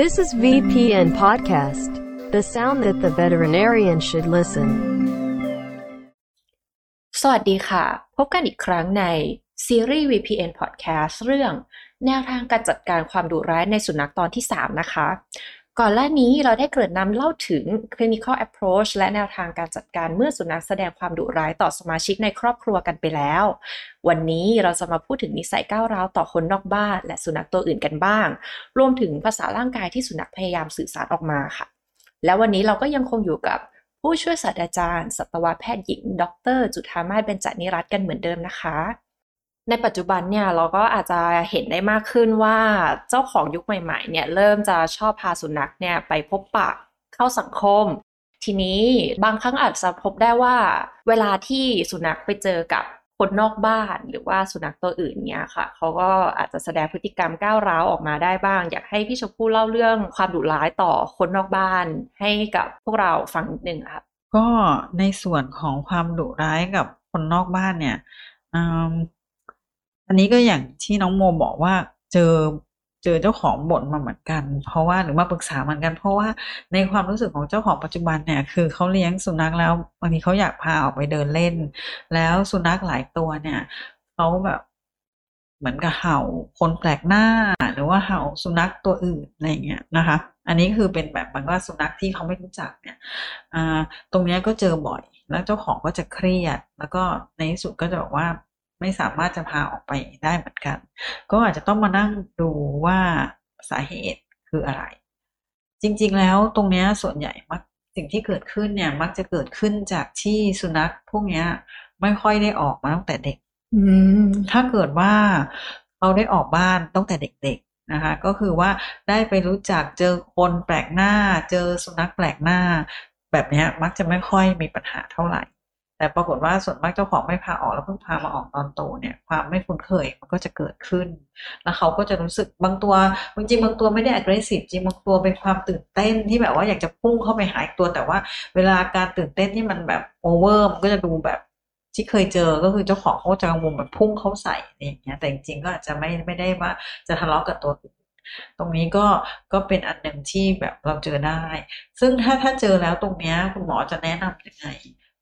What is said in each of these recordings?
This is VPN Podcast, the sound that the veterinarian should listen. สวัสดีค่ะ พบกันอีกครั้งในซีรีส์ VPN Podcast เรื่อง แนวทางการจัดการความดุร้ายในสุนัขตอนที่ 3 นะคะ ก่อนหน้านี้เราได้เกริ่นนำเล่าถึง clinical approach และแนวทางการจัดการเมื่อสุนัขแสดงความดุร้ายต่อสมาชิกในครอบครัวกันไปแล้ว วันนี้เราจะมาพูดถึงนิสัยก้าวร้าวต่อคนนอกบ้าน และสุนัขตัวอื่นกันบ้าง รวมถึงภาษาร่างกายที่สุนัขพยายามสื่อสารออกมาค่ะ แล้ววันนี้เราก็ยังคงอยู่กับผู้ช่วยศาสตราจารย์ สัตวแพทย์หญิง ดร จุธามาศเบญจนิรัตน์กันเหมือนเดิมนะคะ ในปัจจุบันเนี่ยเราก็อาจจะเห็นได้มากขึ้นว่าเจ้าของยุคใหม่ๆเนี่ยเริ่มจะชอบพาสุนัขเนี่ยไปพบปะเข้าสังคม ทีนี้บางครั้งอาจจะพบได้ว่า เวลาที่สุนัขไปเจอกับคนนอกบ้านหรือว่าสุนัขตัวอื่นเนี่ยค่ะเขาก็อาจจะแสดงพฤติกรรมก้าวร้าวออกมาได้บ้าง อยากให้พี่ชมพู่เล่าเรื่องความดุร้ายต่อคนนอกบ้านให้กับพวกเราฟังนิดนึงค่ะก็ในส่วนของความดุร้ายกับคนนอกบ้านเนี่ย อันนี้ก็อย่างที่น้องโมบอกว่าเจอเจอเจ้าของบ่นมาเหมือนกัน เพราะว่าหรือมาปรึกษาเหมือนกัน เพราะว่าในความรู้สึกของเจ้าของปัจจุบันเนี่ย คือเขาเลี้ยงสุนัขแล้วบางทีเขาอยากพาออกไปเดินเล่น แล้วสุนัขหลายตัวเนี่ยเขาแบบเหมือนกับเห่าคนแปลกหน้า หรือว่าเห่าสุนัขตัวอื่นอะไรเงี้ยนะคะ อันนี้คือเป็นแบบมันว่าสุนัขที่เขาไม่รู้จักเนี่ยอ่าตรงนี้ก็เจอบ่อย แล้วเจ้าของก็จะเครียด แล้วก็ในที่สุดก็จะบอกว่า ไม่สามารถจะพาออกไปได้เหมือนกัน ก็อาจจะต้องมานั่งดูว่าสาเหตุคืออะไร จริง ๆ แล้วตรงเนี้ยส่วนใหญ่มักสิ่งที่เกิดขึ้นเนี่ยมักจะเกิดขึ้นจากที่สุนัขพวกเนี้ยไม่ค่อยได้ออกมาตั้งแต่เด็กอืมถ้าเกิดว่าเขาได้ออกบ้านตั้งแต่เด็กๆนะคะ ก็คือว่าได้ไปรู้จักเจอคนแปลกหน้า เจอสุนัขแปลกหน้า แบบเนี้ยมักจะไม่ค่อยมีปัญหาเท่าไหร่ แต่ปรากฏว่าส่วนมากเจ้าของไม่พาออกแล้วเพิ่งพามาออกตอนโตเนี่ยความไม่คุ้นเคยมันก็จะเกิดขึ้น แล้วเขาก็จะรู้สึกบางตัวจริงบางตัวไม่ได้ aggressive จริงบางตัวเป็นความตื่นเต้นที่แบบว่าอยากจะพุ่งเข้าไปหาอีกตัว แต่ว่าเวลาการตื่นเต้นที่มันแบบ over มันก็จะดูแบบที่เคยเจอก็คือเจ้าของเขาจะกังวลแบบพุ่งเข้าใส่อะไรอย่างเงี้ยแต่จริงๆก็อาจจะไม่ไม่ได้ว่าจะทะเลาะกับตัวอื่นตรงนี้ก็ก็เป็นอันหนึ่งที่แบบเราเจอได้ ซึ่งถ้าถ้าเจอแล้วตรงเนี้ยคุณหมอจะแนะนำยังไง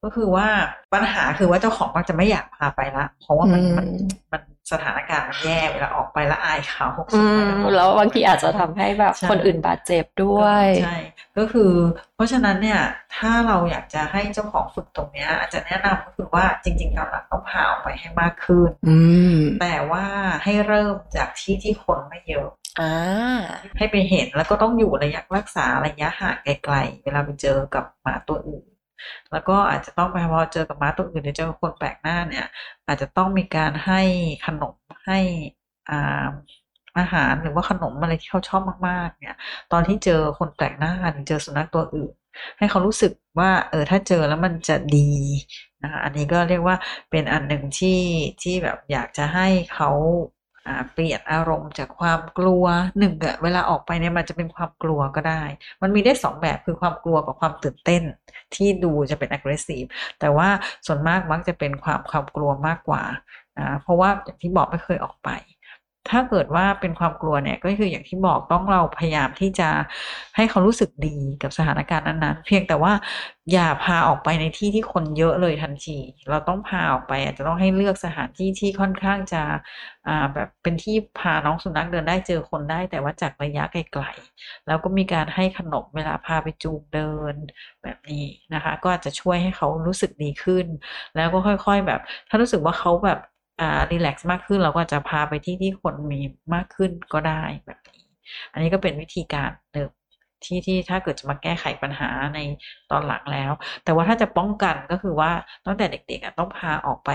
ก็คือว่าปัญหาคือว่าเจ้าของมักจะไม่อยากพาไปละ เพราะว่ามันอืมมันมันสถานการณ์มันแย่เวลาออกไปแล้วอายเขาอืมแล้วบางทีอาจจะทำให้แบบใช่คนอื่นบาดเจ็บด้วยใช่ก็คือ เพราะฉะนั้นเนี่ยถ้าเราอยากจะให้เจ้าของฝึกตรงเนี้ย อาจจะแนะนำก็คือว่าจริงๆตอนหลังต้องพาออกไปให้มากขึ้นอืมแต่ว่าให้เริ่มจากที่ที่คนไม่เยอะอ่าให้ไปเห็นแล้วก็ต้องอยู่ระยะรักษาระยะห่างไกลๆเวลาไปเจอกับหมาตัวอื่น แล้วก็อาจจะต้องไปพอเจอกับหมาตัวอื่นหรือเจอคนแปลกหน้าเนี่ย อาจจะต้องมีการให้ขนมให้อ่าอาหารหรือว่าขนมอะไรที่เขาชอบมากๆ เนี่ย ตอนที่เจอคนแปลกหน้าหรือเจอสุนัขตัวอื่น ให้เขารู้สึกว่าเออถ้าเจอแล้วมันจะดีนะคะอันนี้ก็เรียกว่าเป็นอันหนึ่งที่ที่แบบอยากจะให้เขา เปลี่ยนอารมณ์จากความกลัวหนึ่งอะเวลาออกไปเนี่ยมันจะเป็นความกลัวก็ได้ มันมีได้สองแบบคือความกลัวกับความตื่นเต้น ที่ดูจะเป็น aggressive แต่ว่าส่วนมากมักจะเป็นความความกลัวมากกว่าอ่าเพราะว่าอย่างที่บอกไม่เคยออกไป ถ้าเกิดว่าเป็นความกลัวเนี่ยก็คืออย่างที่บอกต้องเราพยายามที่จะให้เขารู้สึกดีกับสถานการณ์นั้นๆ เพียงแต่ว่าอย่าพาออกไปในที่ที่คนเยอะเลยทันที เราต้องพาออกไปอาจจะต้องให้เลือกสถานที่ที่ค่อนข้างจะอ่าแบบเป็นที่พาน้องสุนัขเดินได้เจอคนได้ แต่ว่าจากระยะไกลๆแล้วก็มีการให้ขนมเวลาพาไปจูงเดินแบบนี้นะคะ ก็อาจจะช่วยให้เขารู้สึกดีขึ้น แล้วก็ค่อย ๆ แบบ ถ้ารู้สึกว่าเขาแบบ อ่ารีแลกซ์มากขึ้นเราก็จะพาไปที่ที่คนมีมากขึ้นก็ได้แบบนี้ อันนี้ก็เป็นวิธีการหนึ่งที่ที่ถ้าเกิดจะมาแก้ไขปัญหาในตอนหลังแล้ว แต่ว่าถ้าจะป้องกันก็คือว่าตั้งแต่เด็กๆอะต้องพาออกไป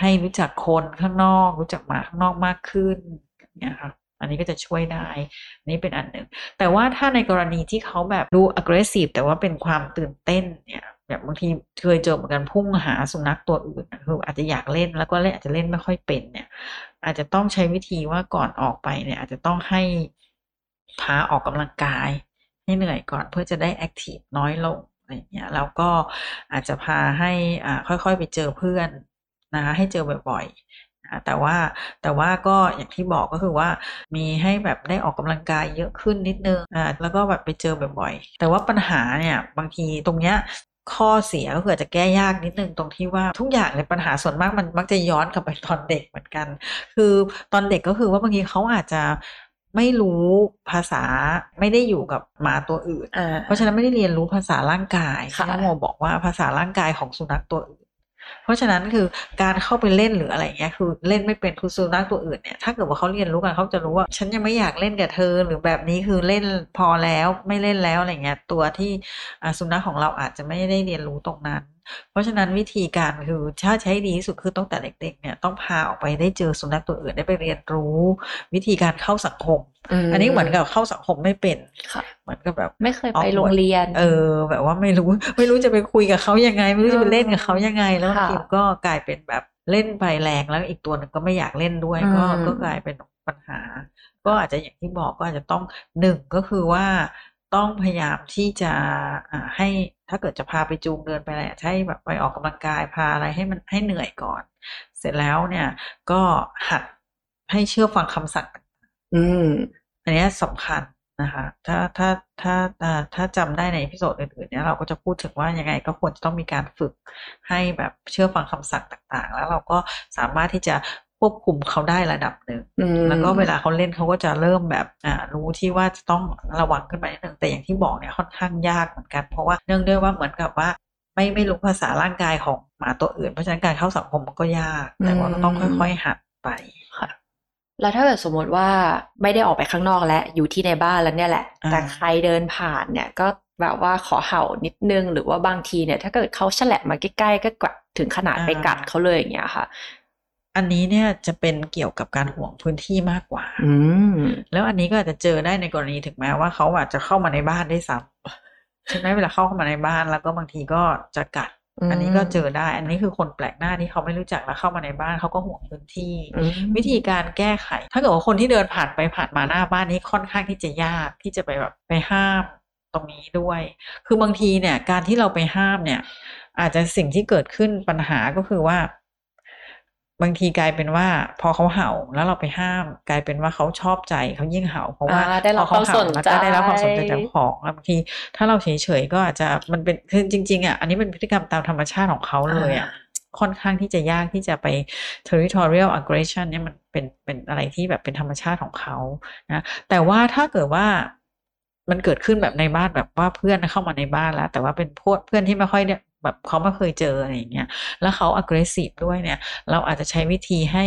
ให้รู้จักคนข้างนอก รู้จักหมาข้างนอกมากขึ้นอย่างเนี่ยค่ะ อันนี้ก็จะช่วยได้ นี่เป็นอันหนึ่ง แต่ว่าถ้าในกรณีที่เขาแบบดู aggressive แต่ว่าเป็นความตื่นเต้นเนี่ยแบบบางทีเคยเจอเหมือนกันพุ่งหาสุนัขตัวอื่นคืออาจจะอยากเล่นแล้วก็เล่นอาจจะเล่นไม่ค่อยเป็นเนี่ย อาจจะต้องใช้วิธีว่าก่อนออกไปเนี่ย อาจจะต้องให้พาออกกำลังกาย ให้เหนื่อยก่อนเพื่อจะได้แอคทีฟน้อยลงอะไรอย่างเงี้ยแล้วก็อาจจะพาให้อ่าค่อยๆ ไปเจอเพื่อนนะคะให้เจอบ่อย แต่ว่าแต่ว่าก็อย่างที่บอกก็คือว่ามีให้แบบได้ออกกำลังกายเยอะขึ้นนิดนึงอ่าแล้วก็แบบไปเจอบ่อยๆ แต่ว่าปัญหาเนี่ยบางทีตรงเนี้ยข้อเสียก็คืออาจจะแก้ยากนิดนึงตรงที่ว่าทุกอย่างในปัญหาส่วนมากมันมักจะย้อนกลับไปตอนเด็กเหมือนกัน คือตอนเด็กก็คือว่าบางทีเขาอาจจะไม่รู้ภาษาไม่ได้อยู่กับหมาตัวอื่นอ่าเพราะฉะนั้นไม่ได้เรียนรู้ภาษาร่างกายค่ะที่น้องโมบอกว่าภาษาร่างกายของสุนัขตัวอื่น เพราะฉะนั้นคือการเข้าไปเล่นหรืออะไรเงี้ยคือเล่นไม่เป็นคือสุนัขตัวอื่นเนี่ยถ้าเกิดว่าเขาเรียนรู้กันเขาจะรู้ว่า ฉันยังไม่อยากเล่นกับเธอหรือแบบนี้คือเล่นพอแล้วไม่เล่นแล้วอะไรเงี้ยตัวที่สุนัขของเราอาจจะไม่ได้เรียนรู้ตรงนั้น เพราะฉะนั้นวิธีการคือถ้าใช้ดีที่สุดคือตั้งแต่เด็กๆเนี่ยต้องพาออกไปได้เจอสุนัขตัวอื่นได้ไปเรียนรู้ วิธีการเข้าสังคมมอันนี้เหมือนกับเข้าสังคมไม่เป็นค่ะเหมือนกับแบบ ไม่เคยไปโรงเรียน เออ แบบว่าไม่รู้ไม่รู้จะไปคุยกับเขายังไง ไม่รู้จะไปเล่นกับเขายังไง แล้วค่ะทีมก็กลายเป็นแบบเล่นไปแรงแล้วอีกตัวหนึ่งก็ไม่อยากเล่นด้วยก็อืมก็กลายเป็นปัญหา ก็อาจจะอย่างที่บอกก็อาจจะต้องหนึ่งก็คือว่าต้องพยายามที่จะอ่าให้ ถ้าเกิดจะพาไปจูงเดินไปอะไรอะใช้แบบไปออกกำลังกายพาอะไรให้มันให้เหนื่อยก่อน เสร็จแล้วเนี่ยก็หัดให้เชื่อฟังคำสั่ง อืม อันเนี้ยสำคัญนะคะ ถ้าถ้าถ้าอ่าถ้าจำได้ในพิโซดอื่นๆเนี่ยเราก็จะพูดถึงว่ายังไงก็ควรจะต้องมีการฝึกให้แบบเชื่อฟังคำสั่งต่างๆ แล้วเราก็สามารถที่จะ ควบคุมเขาได้ระดับหนึ่งอืมแล้วก็เวลาเขาเล่นเขาก็จะเริ่มแบบอ่ารู้ที่ว่าจะต้องระวังขึ้นไปนิดนึงแต่อย่างที่บอกเนี่ยค่อนข้างยากเหมือนกัน เพราะว่าเนื่องด้วยว่าเหมือนกับว่าไม่ไม่รู้ภาษาร่างกายของหมาตัวอื่น เพราะฉะนั้นการเข้าสังคมมันก็ยาก แต่ว่าก็ต้องค่อยๆหัดไปค่ะ แล้วถ้าเกิดสมมติว่าไม่ได้ออกไปข้างนอกแล้วอยู่ที่ในบ้านแล้วเนี่ยแหละอ่าแต่ใครเดินผ่านเนี่ยก็แบบว่าขอเห่านิดนึงหรือว่าบางทีเนี่ย ถ้าเกิดเขาฉลับมาใกล้ๆก็กัดถึงขนาดไปกัดเขาเลยอย่างเงี้ยค่ะ อันนี้เนี่ยจะเป็นเกี่ยวกับการห่วงพื้นที่มากกว่า อืมแล้วอันนี้ก็อาจจะเจอได้ในกรณีถึงแม้ว่าเขาอาจจะเข้ามาในบ้านได้ซ้ำใช่ไหมเวลาเข้ามาในบ้านแล้วก็บางทีก็จะกัดอืมอันนี้ก็เจอได้ อันนี้คือคนแปลกหน้าที่เขาไม่รู้จักแล้วเข้ามาในบ้านเขาก็ห่วงพื้นที่อืมวิธีการแก้ไข ถ้าเกิดว่าคนที่เดินผ่านไปผ่านมาหน้าบ้านนี้ค่อนข้างที่จะยากที่จะไปแบบไปห้ามตรงนี้ด้วย คือบางทีเนี่ย การที่เราไปห้ามเนี่ย อาจจะสิ่งที่เกิดขึ้นปัญหาก็คือว่า บางทีกลายเป็นว่า พอเขาเห่าแล้วเราไปห้าม กลายเป็นว่าเขาชอบใจเขายิ่งเห่าเพราะว่าอ่าได้รับพอเขาเห่ความสนแล้วก็ได้รับความสนใจใจจากของแล้วบางทีถ้าเราเฉยๆก็อาจจะมันเป็นคือจริง ๆอะอันนี้เป็นพฤติกรรมตามธรรมชาติของเขาเลยอะค่อนข้างที่จะยากที่จะไป territorial aggression เนี่ยมันเป็นเป็นอะไรที่แบบเป็นธรรมชาติของเขานะแต่ว่าถ้าเกิดว่ามันเกิดขึ้นแบบในบ้านแบบว่าเพื่อนเข้ามาในบ้านแล้ว แต่ว่าเป็นพวกเพื่อนที่ไม่ค่อยเนี่ย แบบเขาไม่เคยเจออะไรอย่างเงี้ยแล้วเขา aggressive ด้วยเนี่ย เราอาจจะใช้วิธีให้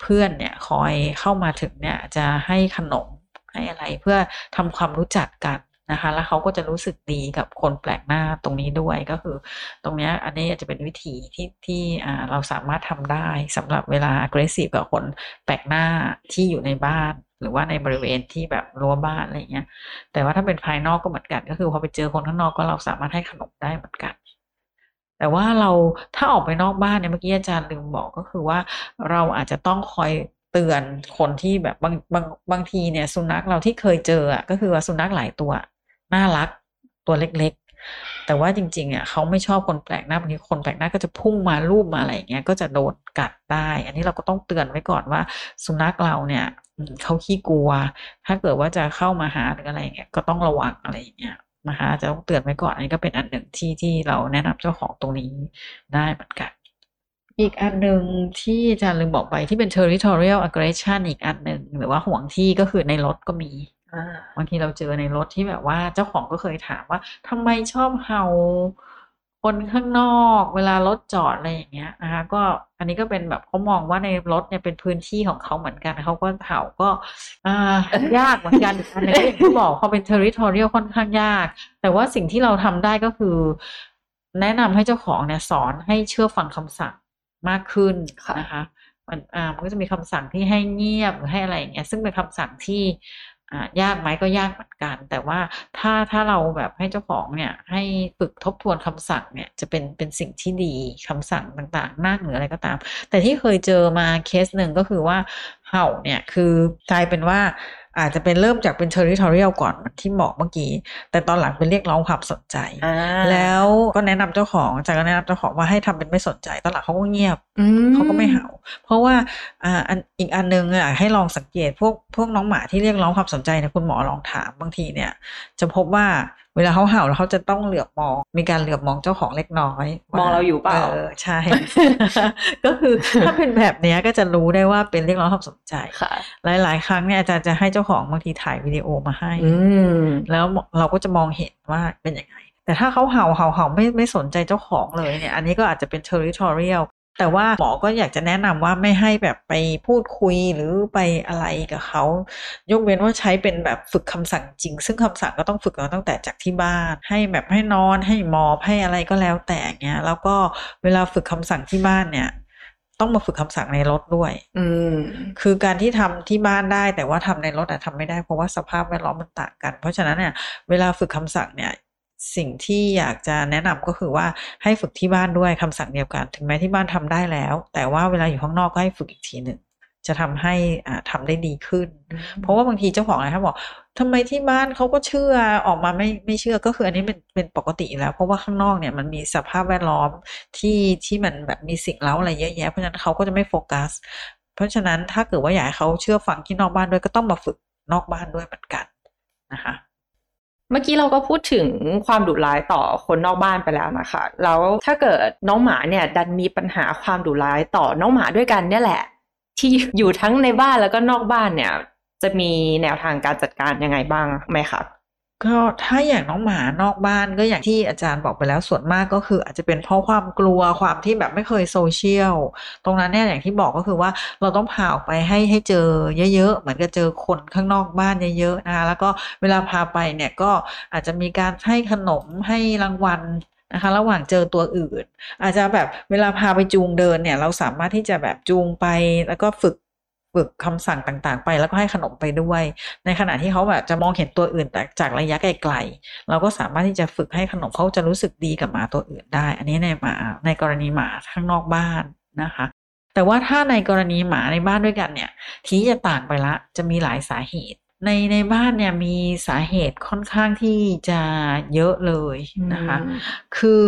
เพื่อนเนี่ยคอยเข้ามาถึงเนี่ยจะให้ขนมให้อะไรเพื่อทำความรู้จักกันนะคะแล้วเขาก็จะรู้สึกดีกับคนแปลกหน้าตรงนี้ด้วยก็คือ ตรงเนี้ยอันนี้อาจจะเป็นวิธีที่ที่เราสามารถทำได้สำหรับเวลา aggressive กับคนแปลกหน้าที่อยู่ในบ้านหรือว่าในบริเวณที่แบบรั้วบ้านอะไรเงี้ยแต่ว่าถ้าเป็นภายนอกก็เหมือนกัน ก็คือพอไปเจอคนข้างนอกก็เราสามารถให้ขนมได้เหมือนกัน แต่ว่าเราถ้าออกไปนอกบ้านเนี่ยเมื่อกี้อาจารย์ลืมบอกก็คือว่าเราอาจจะต้องคอยเตือนคนที่แบบบางบางบางทีเนี่ยสุนัขเราที่เคยเจออะก็คือว่าสุนัขหลายตัวน่ารักตัวเล็กๆ แต่ว่าจริงๆอะเขาไม่ชอบคนแปลกหน้าบางทีคนแปลกหน้าก็จะพุ่งมาลูบมาอะไรอย่างเงี้ยก็จะโดนกัดได้ อันนี้เราก็ต้องเตือนไว้ก่อนว่า สุนัขเราเนี่ยเขาขี้กลัว ถ้าเกิดว่าจะเข้ามาหาหรืออะไรเงี้ยก็ต้องระวังอะไรอย่างเงี้ย นะคะจะต้องเตือนไว้ก่อนอันนี้ก็เป็นอันหนึ่งที่ที่เราแนะนำเจ้าของตรงนี้ได้เหมือนกัน อีกอันหนึ่งที่อาจารย์ลืมบอกไปที่เป็น territorial aggression อีกอันหนึ่งหรือว่าห่วงที่ก็คือในรถก็มีอ่าบางทีเราเจอในรถที่แบบว่าเจ้าของก็เคยถามว่าทำไมชอบเห่า คนข้างนอกเวลารถจอดอะไรอย่างเงี้ยนะคะก็อันนี้ก็เป็นแบบเขามองว่าในรถเนี่ยเป็นพื้นที่ของเขาเหมือนกันเขาก็เห่าก็อ่ายากเหมือนกันอีกอันหนึงก็อย่างที่บอกพอเป็น territorial ค่อนข้างยาก แต่ว่าสิ่งที่เราทำได้ก็คือ แนะนำให้เจ้าของเนี่ยสอนให้เชื่อฟังคำสั่งมากขึ้นค่ะนะคะมันอ่ามันก็จะมีคำสั่งที่ให้เงียบหรือให้อะไรอย่างเงี้ยซึ่งเป็นคำสั่งที่อ่า ยากไหมก็ยากเหมือนกัน แต่ว่าถ้าถ้าเราแบบให้เจ้าของเนี่ย ให้ฝึกทบทวนคำสั่งเนี่ยจะเป็นเป็นสิ่งที่ดีคำสั่งต่างๆนั่งหรืออะไรก็ตาม แต่ที่เคยเจอมาเคสหนึ่งก็คือว่าเห่าเนี่ยคือกลายเป็นว่า อาจจะเป็นเริ่มจากเป็น territorial ก่อนเหมือนที่บอกเมื่อกี้ แต่ตอนหลังเป็นเรียกร้องความสนใจอ่าแล้วก็แนะนำเจ้าของจากก็แนะนำเจ้าของว่าให้ทำเป็นไม่สนใจ ตอนหลังเขาก็เงียบอืมเขาก็ไม่เห่า เพราะว่าอ่าอันอีกอันนึงอะให้ลองสังเกตพวกพวกน้องหมาที่เรียกร้องความสนใจเนี่ยคุณหมอลองถามบางทีเนี่ย จะพบว่า เวลาเขาเห่าแล้วเขาจะต้องเหลือบมอง มีการเหลือบมองเจ้าของเล็กน้อย มองเราอยู่เปล่าเออใช่ ก็คือถ้าเป็นแบบเนี้ยก็จะรู้ได้ว่าเป็นเรียกร้องความสนใจค่ะ หลาย ๆ ครั้งเนี่ยอาจารย์จะให้เจ้าของบางทีถ่ายวิดีโอมาให้อืมแล้วเราก็จะมองเห็นว่าเป็นยังไงแต่ถ้าเขาเห่าเห่าเห่าไม่ไม่สนใจเจ้าของเลยเนี่ย อันนี้ก็อาจจะเป็น territorial แต่ว่าหมอก็อยากจะแนะนำว่าไม่ให้แบบไปพูดคุยหรือไปอะไรกับเขา ยกเว้นว่าใช้เป็นแบบฝึกคำสั่งจริง ซึ่งคำสั่งก็ต้องฝึกเราตั้งแต่จากที่บ้าน ให้แบบให้นอนให้หมอบให้อะไรก็แล้วแต่เงี้ยแล้วก็เวลาฝึกคำสั่งที่บ้านเนี่ยต้องมาฝึกคำสั่งในรถด้วย อืมคือการที่ทำที่บ้านได้แต่ว่าทำในรถอะทำไม่ได้เพราะว่าสภาพแวดล้อมมันต่างกัน เพราะฉะนั้นเนี่ยเวลาฝึกคำสั่งเนี่ย สิ่งที่อยากจะแนะนำก็คือว่าให้ฝึกที่บ้านด้วยคำสั่งเดียวกัน ถึงแม้ที่บ้านทำได้แล้ว แต่ว่าเวลาอยู่ข้างนอกก็ให้ฝึกอีกทีหนึ่งจะทำให้อ่าทำได้ดีขึ้น เพราะว่าบางทีเจ้าของอะไรเขาบอกทำไมที่บ้านเขาก็เชื่อออกมาไม่ไม่เชื่อก็คืออันนี้เป็นเป็นปกติอยู่แล้ว เพราะว่าข้างนอกเนี่ยมันมีสภาพแวดล้อมที่ที่มันแบบมีสิ่งเล้าอะไรเยอะแยะเพราะฉะนั้นเขาก็จะไม่โฟกัส เพราะฉะนั้นถ้าเกิดว่าอยากให้เขาเชื่อฟังที่นอกบ้านด้วยก็ต้องมาฝึกนอกบ้านด้วยเหมือนกันนะคะ เมื่อกี้เราก็พูดถึงความดุร้ายต่อคนนอกบ้านไปแล้วนะคะ แล้วถ้าเกิดน้องหมาเนี่ยดันมีปัญหาความดุร้ายต่อน้องหมาด้วยกันเนี่ยแหละ ที่อยู่ทั้งในบ้านแล้วก็นอกบ้านเนี่ย จะมีแนวทางการจัดการยังไงบ้างไหมคะ ก็ถ้าอย่างน้องหมานอกบ้านก็อย่างที่อาจารย์บอกไปแล้วส่วนมากก็คืออาจจะเป็นเพราะความกลัวความที่แบบไม่เคยโซเชียลตรงนั้นเนี่ยอย่างที่บอกก็คือว่าเราต้องพาออกไปให้ให้เจอเยอะๆ เหมือนกับเจอคนข้างนอกบ้านเยอะๆนะคะแล้วก็เวลาพาไปเนี่ยก็อาจจะมีการให้ขนมให้รางวัลนะคะระหว่างเจอตัวอื่น อาจจะแบบเวลาพาไปจูงเดินเนี่ย เราสามารถที่จะแบบจูงไปแล้วก็ฝึก ฝึกคำสั่งต่างๆ ไปแล้วก็ให้ขนมไปด้วย ในขณะที่เขาแบบจะมองเห็นตัวอื่นแต่จากระยะไกลๆเราก็สามารถที่จะฝึกให้ขนมเขาจะรู้สึกดีกับหมาตัวอื่นได้ อันนี้ในหมาในกรณีหมาข้างนอกบ้านนะคะ แต่ว่าถ้าในกรณีหมาในบ้านด้วยกันเนี่ย ทีนี้จะต่างไปละจะมีหลายสาเหตุในในบ้านเนี่ยมีสาเหตุค่อนข้างที่จะเยอะเลยนะคะ คือ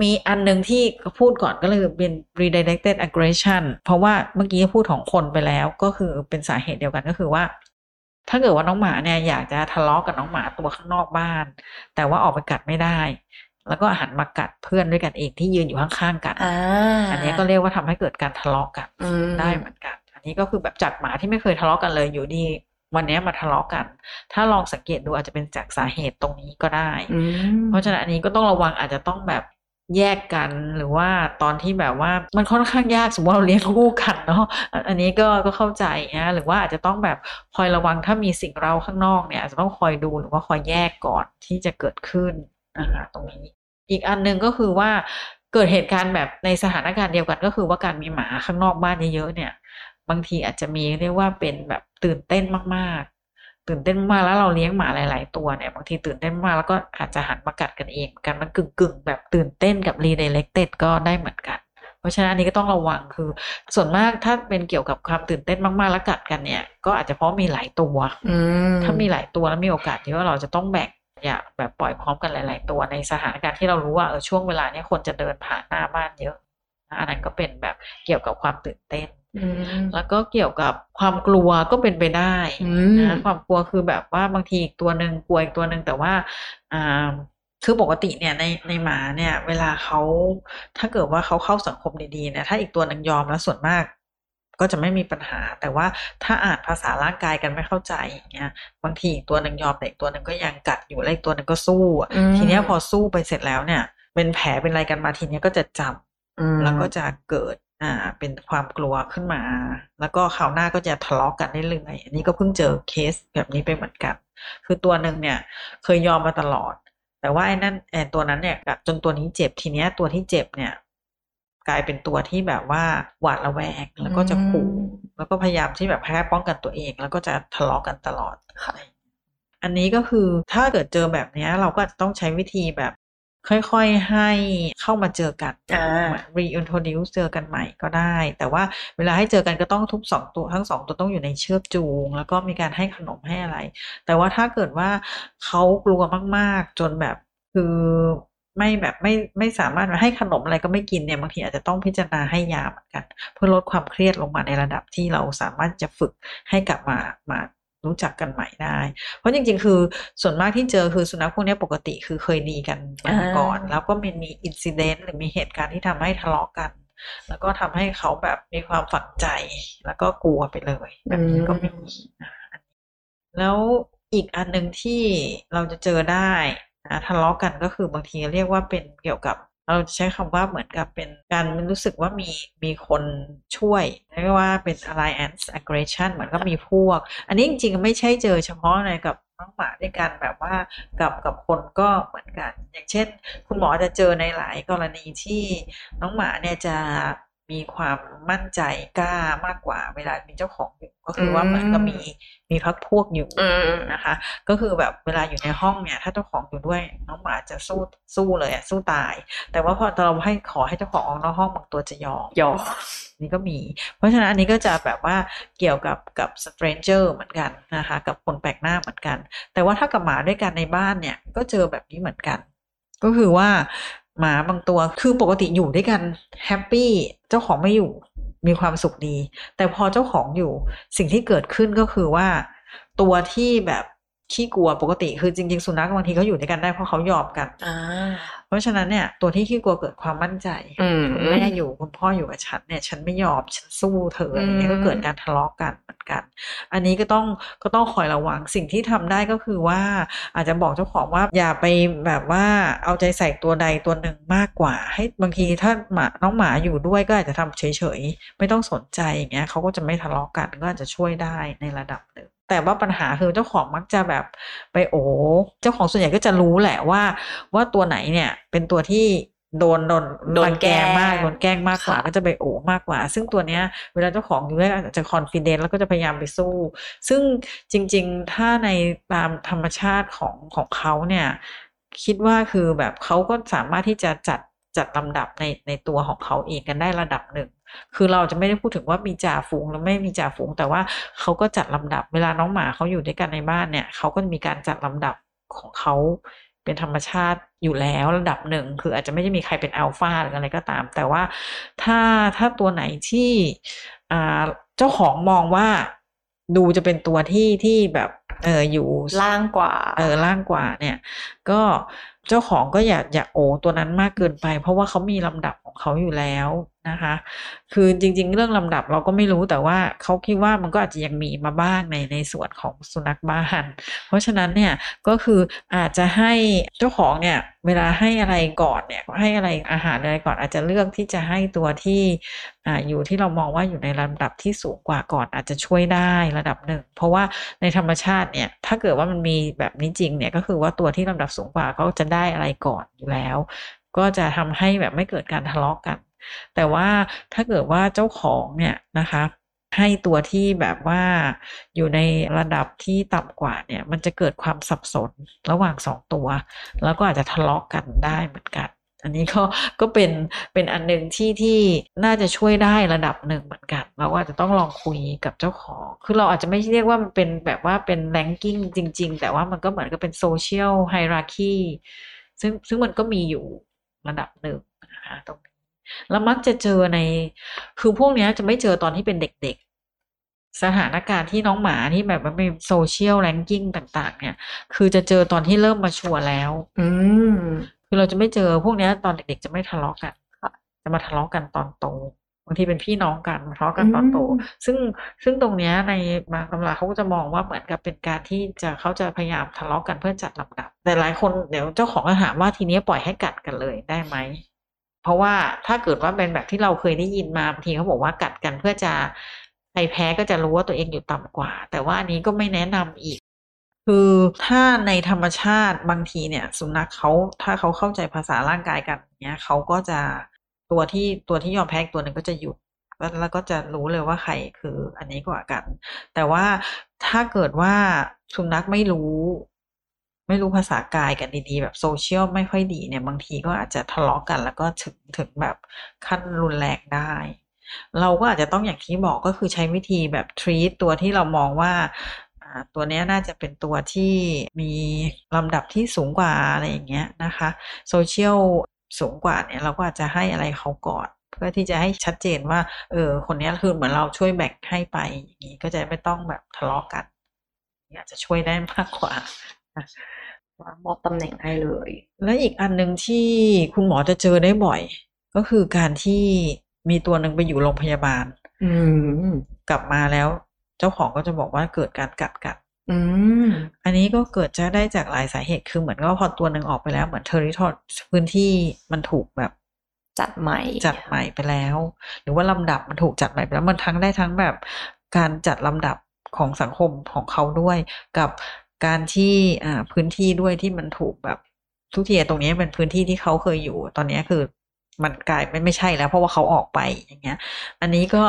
มีอันหนึ่งที่พูดก่อนก็เลยเป็น redirected aggression เพราะว่าเมื่อกี้พูดของคนไปแล้วก็คือเป็นสาเหตุเดียวกันก็คือว่า ถ้าเกิดว่าน้องหมาเนี่ยอยากจะทะเลาะกับน้องหมาตัวข้างนอกบ้าน แต่ว่าออกไปกัดไม่ได้ แล้วก็หันมากัดเพื่อนด้วยกันเองที่ยืนอยู่ข้างๆกันอ่าอันนี้ก็เรียกว่าทำให้เกิดการทะเลาะกันอืมได้เหมือนกัน อันนี้ก็คือแบบจากหมาที่ไม่เคยทะเลาะกันเลยอยู่ดีวันนี้มาทะเลาะกัน ถ้าลองสังเกตดูอาจจะเป็นจากสาเหตุตรงนี้ก็ได้อืมเพราะฉะนั้นอันนี้ก็ต้องระวังอาจจะต้องแบบ แยกกันหรือว่าตอนที่แบบว่ามันค่อนข้างยากสมมติเราเลี้ยงคู่กันเนาะอันอันนี้ก็ก็เข้าใจนะหรือว่าอาจจะต้องแบบคอยระวังถ้ามีสิ่งเราข้างนอกเนี่ยอาจจะต้องคอยดูหรือว่าคอยแยกก่อนที่จะเกิดขึ้นนะคะตรงนี้ อีกอันหนึ่งก็คือว่าเกิดเหตุการณ์แบบในสถานการณ์เดียวกันก็คือว่าการมีหมาข้างนอกบ้านเยอะๆเนี่ย บางทีอาจจะมีเรียกว่าเป็นแบบตื่นเต้นมากๆ ตื่นเต้นมากแล้วเราเลี้ยงหมาหลาย ๆ ตัวเนี่ยบางทีตื่นเต้นมากแล้วก็อาจจะหันมากัดกันเองกันมันกึ่งๆ แบบตื่นเต้นกับ redirected ก็ได้เหมือนกัน เพราะฉะนั้นอันนี้ก็ต้องระวังคือ ส่วนมากถ้าเป็นเกี่ยวกับความตื่นเต้นมากๆแล้วกัดกันเนี่ย ก็อาจจะเพราะมีหลายตัวอืมถ้ามีหลายตัวแล้วมีโอกาสที่ว่าเราจะต้องแบ่งอย่าแบบปล่อยพร้อมกันหลาย ๆ ตัวในสถานการณ์ที่เรารู้ว่าเออช่วงเวลาเนี้ยคนจะเดินผ่านหน้าบ้านเยอะนะอันนั้นก็เป็นแบบเกี่ยวกับความตื่นเต้นอืม แล้วก็เกี่ยวกับความกลัวก็เป็นไปได้อืมนะความกลัวคือแบบว่าบางทีอีกตัวหนึ่งกลัวอีกตัวหนึ่งแต่ว่าอ่าคือปกติเนี่ยในในหมาเนี่ย เวลาเขาถ้าเกิดว่าเขาเข้าสังคมดีๆเนี่ยถ้าอีกตัวหนึ่งยอมแล้วส่วนมาก ก็จะไม่มีปัญหา แต่ว่าถ้าอ่านภาษาร่างกายกันไม่เข้าใจอย่างเงี้ยบางทีอีกตัวหนึ่งยอมแต่อีกตัวหนึ่งก็ยังกัดอยู่แล้วอีกตัวหนึ่งก็สู้อะอืมทีเนี้ยพอสู้ไปเสร็จแล้วเนี่ย เป็นแผลเป็นอะไรกันมาทีเนี้ยก็จะจำอืมแล้วก็จะเกิด อ่า เป็นความกลัวขึ้นมา แล้วก็คราวหน้าก็จะทะเลาะกันได้เรื่อยๆอันนี้ก็เพิ่งเจอเคสแบบนี้ไปเหมือนกัน คือตัวหนึ่งเนี่ยเคยยอมมาตลอด แต่ว่าไอ้นั่นไอ้ตัวนั้นเนี่ยกัดจนตัวนี้เจ็บทีเนี้ย ตัวที่เจ็บเนี่ย กลายเป็นตัวที่แบบว่าหวาดระแวงแล้วก็จะขู่อืมแล้วก็พยายามที่แบบแค่ป้องกันตัวเอง แล้วก็จะทะเลาะกันตลอดค่ะอันนี้ก็คือถ้าเกิดเจอแบบเนี้ยเราก็อาจจะต้องใช้วิธีแบบ ค่อยๆให้เข้ามาเจอกันอ่า reintroduce เจอกันใหม่ก็ได้ แต่ว่าเวลาให้เจอกันก็ต้องทุบสองตัวทั้งสองตัวต้องอยู่ในเชือกจูง แล้วก็มีการให้ขนมให้อะไร แต่ว่าถ้าเกิดว่าเขากลัวมากๆ จนแบบคือไม่แบบไม่ไม่สามารถให้ขนมอะไรก็ไม่กินเนี่ยบางทีอาจจะต้องพิจารณาให้ยาเหมือนกัน เพื่อลดความเครียดลงมาในระดับที่เราสามารถจะฝึกให้กลับมามา รู้จักกันใหม่ได้ เพราะจริง ๆ คือส่วนมากที่เจอคือสุนัขพวกเนี้ยปกติคือเคยดีกันมาก่อนอ่าแล้วก็มีมีอินซิเดนต์หรือมีเหตุการณ์ที่ทำให้ทะเลาะกัน แล้วก็ทำให้เขาแบบมีความฝังใจ แล้วก็กลัวไปเลยแบบนี้ก็มีนะแล้วอีกอันหนึ่งที่เราจะเจอได้นะทะเลาะกันก็คือบางทีเรียกว่าเป็นเกี่ยวกับ เราใช้คำว่าเหมือนกับเป็นการรู้สึกว่ามีมีคนช่วยเรียกว่าเป็น alliance aggression เหมือนก็มีพวก อันนี้จริงๆ ไม่ใช่เจอเฉพาะในกับน้องหมาด้วยกันแบบว่ากับกับคนก็เหมือนกัน อย่างเช่น คุณหมอจะเจอในหลายกรณีที่น้องหมาเนี่ยจะ มีความมั่นใจกล้ามากกว่าเวลามีเจ้าของอยู่ ก็คือว่าเหมือนกับมีมีพักพวกอยู่อืมนะคะ ก็คือแบบเวลาอยู่ในห้องเนี่ย ถ้าเจ้าของอยู่ด้วยน้องหมาจะสู้สู้เลยอะสู้ตาย แต่ว่าพอเราให้ขอให้เจ้าของออกนอกห้องบางตัวจะยอมยอมนี่ก็มี เพราะฉะนั้นอันนี้ก็จะแบบว่าเกี่ยวกับกับ stranger เหมือนกันนะคะ กับคนแปลกหน้าเหมือนกัน แต่ว่าถ้ากับหมาด้วยกันในบ้านเนี่ย ก็เจอแบบนี้เหมือนกัน ก็คือว่า หมาบางตัวคือปกติอยู่ด้วยกันแฮปปี้เจ้าของไม่อยู่มีความสุขดี แต่พอเจ้าของอยู่สิ่งที่เกิดขึ้นก็คือว่า ตัวที่แบบ ขี้กลัวปกติคือจริง ๆ สุนัขบางทีเขาอยู่ด้วยกันได้เพราะเขายอมกันอ่าเพราะฉะนั้นเนี่ย ตัวที่ขี้กลัวเกิดความมั่นใจอืมคุณแม่อยู่คุณพ่ออยู่กับฉันเนี่ย ฉันไม่ยอมฉันสู้เธออะไรเงี้ยอืมก็เกิดการทะเลาะกันเหมือนกัน อันนี้ก็ต้องก็ต้องคอยระวังสิ่งที่ทำได้ก็คือว่า อาจจะบอกเจ้าของว่าอย่าไปแบบว่าเอาใจใส่ตัวใดตัวหนึ่งมากกว่า ให้บางทีถ้าหมาน้องหมาอยู่ด้วยก็อาจจะทำเฉยๆไม่ต้องสนใจอย่างเงี้ยเขาก็จะไม่ทะเลาะกันก็อาจจะช่วยได้ในระดับหนึ่ง แต่ว่าปัญหาคือเจ้าของมักจะแบบไปโอ้เจ้าของส่วนใหญ่ก็จะรู้แหละว่า ว่าตัวไหนเนี่ยเป็นตัวที่โดนโดนโดนรังแกมากแกล้งโดนแกล้งมากกว่าค่ะก็จะไปโอ้มากกว่า ซึ่งตัวเนี้ย เวลาเจ้าของอยู่ด้วยอาจจะคอนฟิเดนซ์แล้วก็จะพยายามไปสู้ ซึ่งจริง ๆ ถ้าในตามธรรมชาติของของเขาเนี่ย คิดว่าคือแบบเขาก็สามารถที่จะจัดจัดลำดับในในตัวของเขาเองกันได้ระดับหนึ่ง คือเราจะไม่ได้พูดถึงว่ามีจ่าฝูงหรือไม่มีจ่าฝูง แต่ว่าเขาก็จัดลำดับ เวลาน้องหมาเขาอยู่ด้วยกันในบ้านเนี่ยเขาก็มีการจัดลำดับของเขาเป็นธรรมชาติอยู่แล้วระดับหนึ่ง คืออาจจะไม่ได้มีใครเป็นอัลฟาหรืออะไรก็ตาม แต่ว่าถ้าถ้าตัวไหนที่อ่าเจ้าของมองว่าดูจะเป็นตัวที่ที่แบบเอออยู่ล่างกว่า เออล่างกว่าเนี่ย ก็เจ้าของก็อย่าอย่าโอตัวนั้นมากเกินไป เพราะว่าเขามีลำดับของเขาอยู่แล้ว นะคะ คือจริง ๆ เรื่องลำดับเราก็ไม่รู้แต่ว่าเขาคิดว่ามันก็อาจจะยังมีมาบ้างในในส่วนของสุนัขบ้านเพราะฉะนั้นเนี่ยก็คืออาจจะให้เจ้าของเนี่ยเวลาให้อะไรก่อนเนี่ยให้อะไรอาหารอะไรก่อนอาจจะเลือกที่จะให้ตัวที่ออยู่ที่เรามองว่าอยู่ในลำดับที่สูงกว่าก่อนอาจจะช่วยได้ระดับหนึ่งเพราะว่าในธรรมชาติเนี่ยถ้าเกิดว่ามันมีแบบนี้จริงเนี่ยก็คือว่าตัวที่ลำดับสูงกว่าเขาจะได้อะไรก่อนอยู่แล้ว ก็จะทำให้แบบไม่เกิดการทะเลาะกัน แต่ว่าถ้าเกิดว่าเจ้าของเนี่ยนะคะให้ตัวที่แบบว่าอยู่ในระดับที่ต่ำกว่าเนี่ย มันจะเกิดความสับสนระหว่างสองตัว แล้วก็อาจจะทะเลาะกันได้เหมือนกัน อันนี้ก็ก็เป็นเป็นอันหนึ่งที่ที่น่าจะช่วยได้ระดับหนึ่งเหมือนกันเราอาจจะต้องลองคุยกับเจ้าของ คือเราอาจจะไม่เรียกว่ามันเป็นแบบว่าเป็นแรงกิ้งจริง ๆ แต่ว่ามันก็เหมือนกับเป็นโซเชียลไฮรักีซึ่งซึ่งมันก็มีอยู่ระดับหนึ่งนะคะตรงนี้ แล้วมักจะเจอใน คือพวกเนี้ยจะไม่เจอตอนที่เป็นเด็กๆ สถานการณ์ที่น้องหมาที่แบบว่าเป็นโซเชียลแรงกิ้งต่าง ๆ เนี่ย คือจะเจอตอนที่เริ่มมาชัวร์แล้ว อืมคือเราจะไม่เจอพวกเนี้ยตอนเด็กๆจะไม่ทะเลาะกันค่ะจะมาทะเลาะกันตอนโตบางทีเป็นพี่น้องกันมาทะเลาะกันตอนโตอืมซึ่งซึ่งตรงเนี้ยในบางตำราเขาก็จะมองว่าเหมือนกับเป็นการที่จะเขาจะพยายามทะเลาะกันเพื่อจัดลำดับ แต่หลายคนเดี๋ยวเจ้าของก็ถามว่าทีเนี้ยปล่อยให้กัดกันเลยได้ไหมเพ ราะว่าถ้าเกิดว่าเป็นแบบที่เราเคยได้ยินมาบางทีเขาบอกว่ากัดกันเพื่อจะใครแพ้ก็จะรู้ว่าตัวเองอยู่ต่ำกว่า แต่ว่าอันนี้ก็ไม่แนะนำอีก คือถ้าในธรรมชาติบางทีเนี่ย สุนัขเขาถ้าเขาเข้าใจภาษาร่างกายกันเนี้ยเขาก็จะตัวที่ตัวที่ยอมแพ้ตัวหนึ่งก็จะหยุดแล้วแล้วก็จะรู้เลยว่าใครคืออันนี้กว่ากัน แต่ว่าถ้าเกิดว่าสุนัขไม่รู้ ไม่รู้ภาษากายกันดีๆ แบบโซเชียลไม่ค่อยดีเนี่ย บางทีก็อาจจะทะเลาะกัน แล้วก็ถึงถึงแบบขั้นรุนแรงได้ เราก็อาจจะต้องอย่างที่บอกก็คือใช้วิธีแบบ treat ตัวที่เรามองว่าตัวนี้น่าจะเป็นตัวที่มีลำดับที่สูงกว่าอะไรอย่างเงี้ยนะคะโซเชียลสูงกว่าเนี่ยเราก็อาจจะให้อะไรเขาก่อนเพื่อที่จะให้ชัดเจนว่า เออ คนนี้คือเหมือนเราช่วยแบ่งให้ไปอย่างนี้ก็จะไม่ต้องแบบทะเลาะกันอาจจะช่วยได้มากกว่า ว่ามอบตำแหน่งให้เลย และอีกอันหนึ่งที่คุณหมอจะเจอได้บ่อย ก็คือการที่มีตัวหนึ่งไปอยู่โรงพยาบาล อืมกลับมาแล้ว เจ้าของก็จะบอกว่าเกิดการกัดกัดอืมอันนี้ก็เกิดจะได้จากหลายสาเหตุคือเหมือนก็พอตัวหนึ่งออกไปแล้วเหมือนเทอริทอรพื้นที่มันถูกแบบจัดใหม่ จัดใหม่ไปแล้ว หรือว่าลำดับมันถูกจัดใหม่ไปแล้วมันทั้งได้ทั้งแบบการจัดลำดับของสังคมของเขาด้วย กับ การที่อ่าพื้นที่ด้วยที่มันถูกแบบทุกทีตรงนี้เป็นพื้นที่ที่เขาเคยอยู่ ตอนนี้คือมันกลายไม่ไม่ใช่แล้ว เพราะว่าเขาออกไปอย่างเงี้ย อันนี้ก็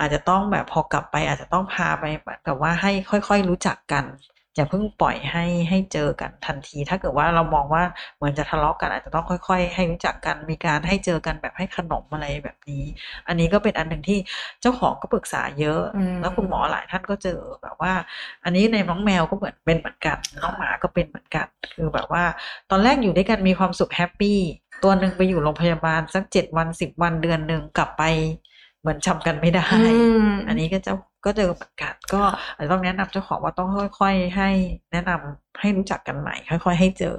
อาจจะต้องแบบพอกลับไป อาจจะต้องพาไปแบบว่าให้ค่อย ๆ รู้จักกัน อย่าเพิ่งปล่อยให้ให้เจอกันทันที ถ้าเกิดว่าเรามองว่าเหมือนจะทะเลาะกกันอาจจะต้องค่อย ๆ ให้รู้จักกันมีการให้เจอกันแบบให้ขนมอะไรแบบนี้ อันนี้ก็เป็นอันหนึ่งที่เจ้าของก็ปรึกษาเยอะ แล้วคุณหมอหลายท่านก็เจอแบบว่า อันนี้ในน้องแมวก็เหมือนเป็นเหมือนกันน้องหมาก็เป็นเหมือนกัน คือแบบว่า ตอนแรกอยู่ด้วยกันมีความสุขแฮปปี้ตัวหนึ่งไปอยู่โรงพยาบาลสักเจ็ดวันสิบวันเดือนหนึ่งกลับไปเหมือนจำกันไม่ได้ อันนี้ก็จะ ก็เจอเหมือนกันก็อาจจะต้องแนะนำเจ้าของว่าต้องค่อย ๆ ให้แนะนำให้รู้จักกันใหม่ ค่อย ๆ ให้เจอ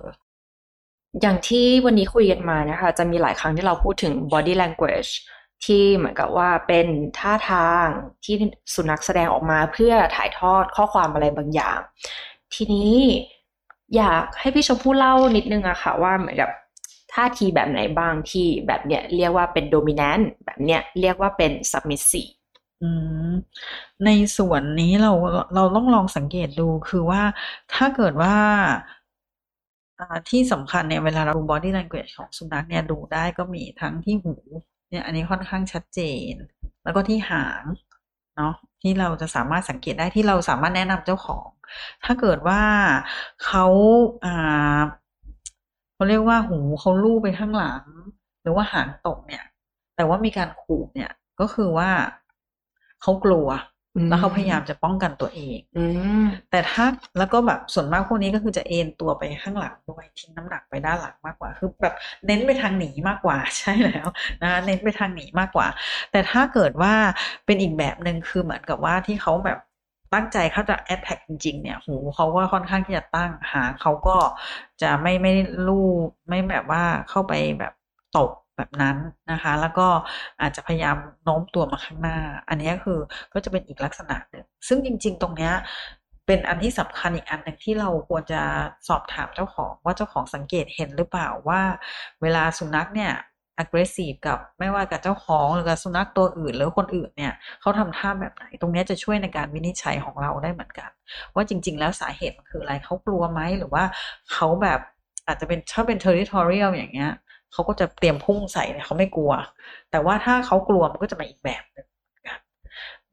อย่างที่วันนี้คุยกันมานะคะ จะมีหลายครั้งที่เราพูดถึง body language ที่เหมือนกับว่าเป็นท่าทางที่สุนัขแสดงออกมาเพื่อถ่ายทอดข้อความอะไรบางอย่าง ทีนี้อยากให้พี่ชมพู่เล่านิดนึงอะค่ะว่าเหมือนกับท่าทีแบบไหนบ้างที่แบบเนี้ยเรียกว่าเป็นโดมิเนนต์แบบเนี้ยเรียกว่าเป็นซับมิสซีอืม ในส่วนนี้เราเราต้องลองสังเกตดูคือว่าถ้าเกิดว่าที่สำคัญเนี่ยเวลาเราดู body language ของสุนัขเนี่ยดูได้ก็มีทั้งที่หูเนี่ยอันนี้ค่อนข้างชัดเจน แล้วก็ที่หางเนาะที่เราจะสามารถสังเกตได้ที่เราสามารถแนะนำเจ้าของ ถ้าเกิดว่าเขาอ่าเขาเรียกว่าหูเขาลู่ไปข้างหลัง หรือว่าหางตกเนี่ย แต่ว่ามีการขูดเนี่ยก็คือว่าเขากลัว แล้วเขาพยายามจะป้องกันตัวเองอืแต่ถ้าแล้วก็แบบส่วนมากพวกนี้ก็คือจะเอนตัวไปข้างหลังด้วยทิ้งน้ำหนักไปด้านหลังมากกว่า คือแบบเน้นไปทางหนีมากกว่าใช่แล้วนะเน้นไปทางหนีมากกว่า แต่ถ้าเกิดว่าเป็นอีกแบบหนึ่งคือเหมือนกับว่าที่เขาแบบตั้งใจเขาจะแอดแท็กจริง ๆ เนี่ย หูเขาก็ค่อนข้างที่จะตั้งหาเขาก็จะไม่ไม่ลู่ไม่แบบว่าเข้าไปแบบตก แบบนั้นนะคะ แล้วก็อาจจะพยายามโน้มตัวมาข้างหน้า อันนี้คือก็จะเป็นอีกลักษณะหนึ่งซึ่งจริง ๆ ตรงเนี้ยเป็นอันที่สำคัญอีกอันหนึ่งที่เราควรจะสอบถามเจ้าของว่าเจ้าของสังเกตเห็นหรือเปล่าว่า เวลาสุนัขเนี่ย aggressive กับไม่ว่ากับเจ้าของหรือกับสุนัขตัวอื่น หรือคนอื่นเนี่ยเขาทำท่าแบบไหน ตรงนี้จะช่วยในการวินิจฉัยของเราได้เหมือนกัน ว่าจริง ๆ แล้วสาเหตุมันคืออะไรเขากลัวไหมหรือว่าเขาแบบอาจจะเป็นถ้าเป็น territorial อย่างเงี้ย เขาก็จะเตรียมพุ่งใส่เนี่ยเขาไม่กลัว แต่ว่าถ้าเขากลัวมันก็จะมาอีกแบบหนึ่ง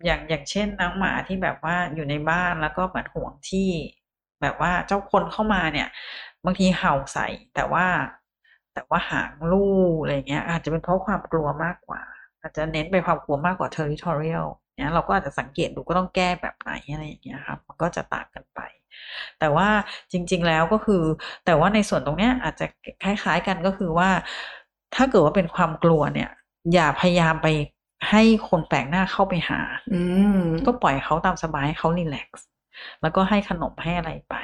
อย่างอย่างเช่นน้องหมาที่แบบว่าอยู่ในบ้านแล้วก็เหมือนห่วงที่แบบว่าเจ้าคนเข้ามาเนี่ย บางทีเห่าใส่ แต่ว่า แต่ว่าหางลู่อะไรเงี้ย อาจจะเป็นเพราะความกลัวมากกว่า อาจจะเน้นไปความกลัวมากกว่า territorial เนี่ยเราก็อาจจะสังเกตดูก็ต้องแก้แบบไหนอะไรอย่างเงี้ยครับมันก็จะต่างกันไป แต่ว่าจริง ๆ แล้วก็คือ แต่ว่าในส่วนตรงเนี้ยอาจจะคล้าย ๆ กันก็คือว่า ถ้าเกิดว่าเป็นความกลัวเนี่ย อย่าพยายามไปให้คนแปลกหน้าเข้าไปหา อืก็ปล่อยเขาตามสบายให้เขารีแลกซ์แล้วก็ให้ขนมให้อะไรไป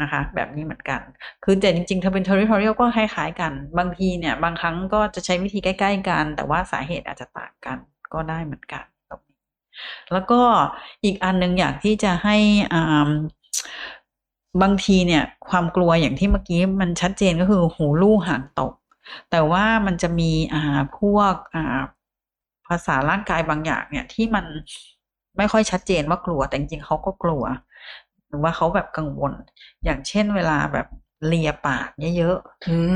นะคะ แบบนี้เหมือนกัน คือแต่จริงๆถ้าเป็น territorial ก็คล้ายๆกัน บางทีเนี่ย บางครั้งก็จะใช้วิธีใกล้ ๆ กัน แต่ว่าสาเหตุอาจจะต่างกันก็ได้เหมือนกันตรงนี้แล้วก็อีกอันหนึ่งอยากที่จะให้อ่า บางทีเนี่ย ความกลัวอย่างที่เมื่อกี้มันชัดเจนก็คือหูลู่ห่างตก แต่ว่ามันจะมีอ่าพวกอ่าภาษาร่างกายบางอย่างเนี่ยที่มันไม่ค่อยชัดเจนว่ากลัวแต่จริงๆเขาก็กลัว หรือว่าเขาแบบกังวล อย่างเช่นเวลาแบบเลียปากเยอะ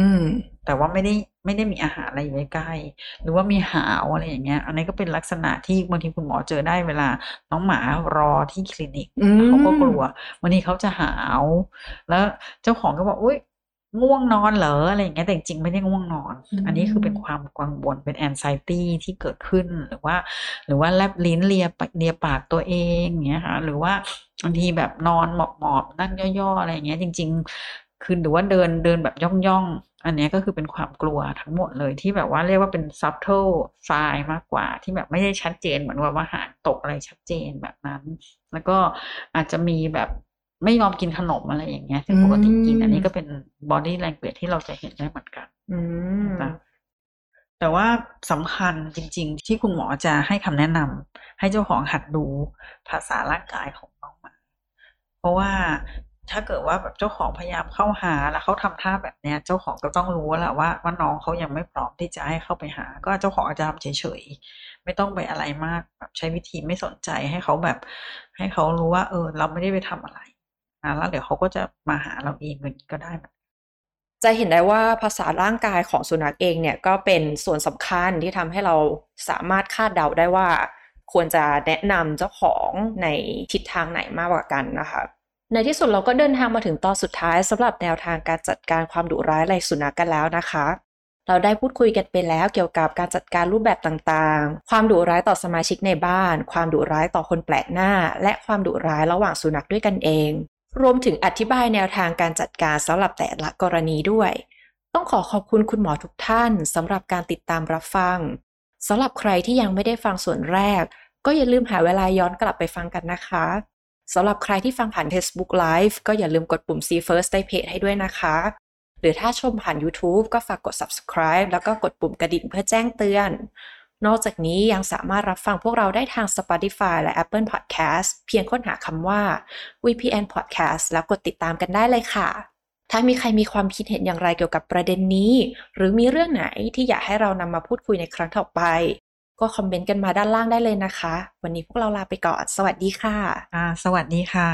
ๆแต่ว่าไม่ได้ ไม่ได้มีอาหารอะไรอยู่ใกล้ๆหรือว่ามีหาวอะไรอย่างเงี้ย อันนี้ก็เป็นลักษณะที่บางทีคุณหมอเจอได้เวลา น้องหมารอที่คลินิกอืมเขาก็กลัวบางทีเขาจะหาว แล้วเจ้าของก็บอกอุ้ยง่วงนอนเหรออะไรอย่างเงี้ยแต่จริงๆไม่ได้ง่วงนอนอืมอันนี้คือเป็นความกังวลเป็นแอนไซตี้ที่เกิดขึ้นหรือว่า หรือว่าแลบลิ้นเลียปากเลียปากตัวเองอย่างเงี้ยค่ะหรือว่าบางทีแบบนอนหมอบหมอบๆนั่งย่อๆอะไรอย่างเงี้ยจริง ๆ คือหรือว่าเดินเดินแบบย่องๆ อันเนี้ยก็คือเป็นความกลัวทั้งหมดเลยที่แบบว่าเรียกว่าเป็น subtle sign มากกว่า ที่แบบไม่ได้ชัดเจนเหมือนว่าว่าอาหารตกอะไรชัดเจนแบบนั้น แล้วก็อาจจะมีแบบไม่ยอมกินขนมอะไรอย่างเงี้ยซึ่งปกติกินอันนี้ก็เป็น body language ที่เราจะเห็นได้เหมือนกันอืมนะแต่ว่าสำคัญจริง ๆ ที่คุณหมอจะให้คำแนะนำให้เจ้าของหัดดูภาษาร่างกายของน้องหมา เพราะว่า ถ้าเกิดว่าแบบเจ้าของพยายามเข้าหาแล้วเขาทำท่าแบบเนี้ย เจ้าของก็ต้องรู้แล้วแหละว่าว่าน้องเขายังไม่พร้อมที่จะให้เข้าไปหา ก็เจ้าของอาจจะทำเฉยๆไม่ต้องไปอะไรมากแบบใช้วิธีไม่สนใจให้เขาแบบ ให้เขารู้ว่า เออ เราไม่ได้ไปทำอะไรนะแล้วเดี๋ยวเขาก็จะมาหาเราเองอย่างนี้ก็ได้จะเห็นได้ว่าภาษาร่างกายของสุนัขเองเนี่ยก็เป็นส่วนสำคัญที่ทำให้เราสามารถคาดเดาได้ว่า ควรจะแนะนำเจ้าของในทิศทางไหนมากกว่ากันนะคะ ในที่สุดเราก็เดินทางมาถึงตอนสุดท้ายสำหรับแนวทางการจัดการความดุร้ายในสุนัขกันแล้วนะคะ เราได้พูดคุยกันไปแล้วเกี่ยวกับการจัดการรูปแบบต่างๆ ความดุร้ายต่อสมาชิกในบ้าน ความดุร้ายต่อคนแปลกหน้า และความดุร้ายระหว่างสุนัขด้วยกันเอง รวมถึงอธิบายแนวทางการจัดการสำหรับแต่ละกรณีด้วย ต้องขอขอบคุณคุณหมอทุกท่านสำหรับการติดตามรับฟังสำหรับใครที่ยังไม่ได้ฟังส่วนแรก ก็อย่าลืมหาเวลาย้อนกลับไปฟังกันนะคะ สำหรับใครที่ฟังผ่าน Facebook Live ก็อย่าลืมกดปุ่ม See First ในเพจให้ด้วยนะคะ หรือถ้าชมผ่าน YouTube ก็ฝากกด Subscribe แล้วก็กดปุ่มกระดิ่งเพื่อแจ้งเตือน นอกจากนี้ยังสามารถรับฟังพวกเราได้ทาง Spotify และ Apple Podcast เพียงค้นหาคำว่า VPN Podcast แล้วกดติดตามกันได้เลยค่ะถ้ามีใครมีความคิดเห็นอย่างไรเกี่ยวกับประเด็นนี้ หรือมีเรื่องไหนที่อยากให้เรานำมาพูดคุยในครั้งต่อไป ก็คอมเมนต์กันมาด้านล่างได้เลยนะคะ วันนี้พวกเราลาไปก่อน สวัสดีค่ะอ่าสวัสดีค่ะ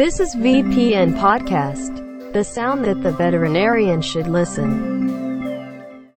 This is VPN Podcast, the sound that the veterinarian should listen.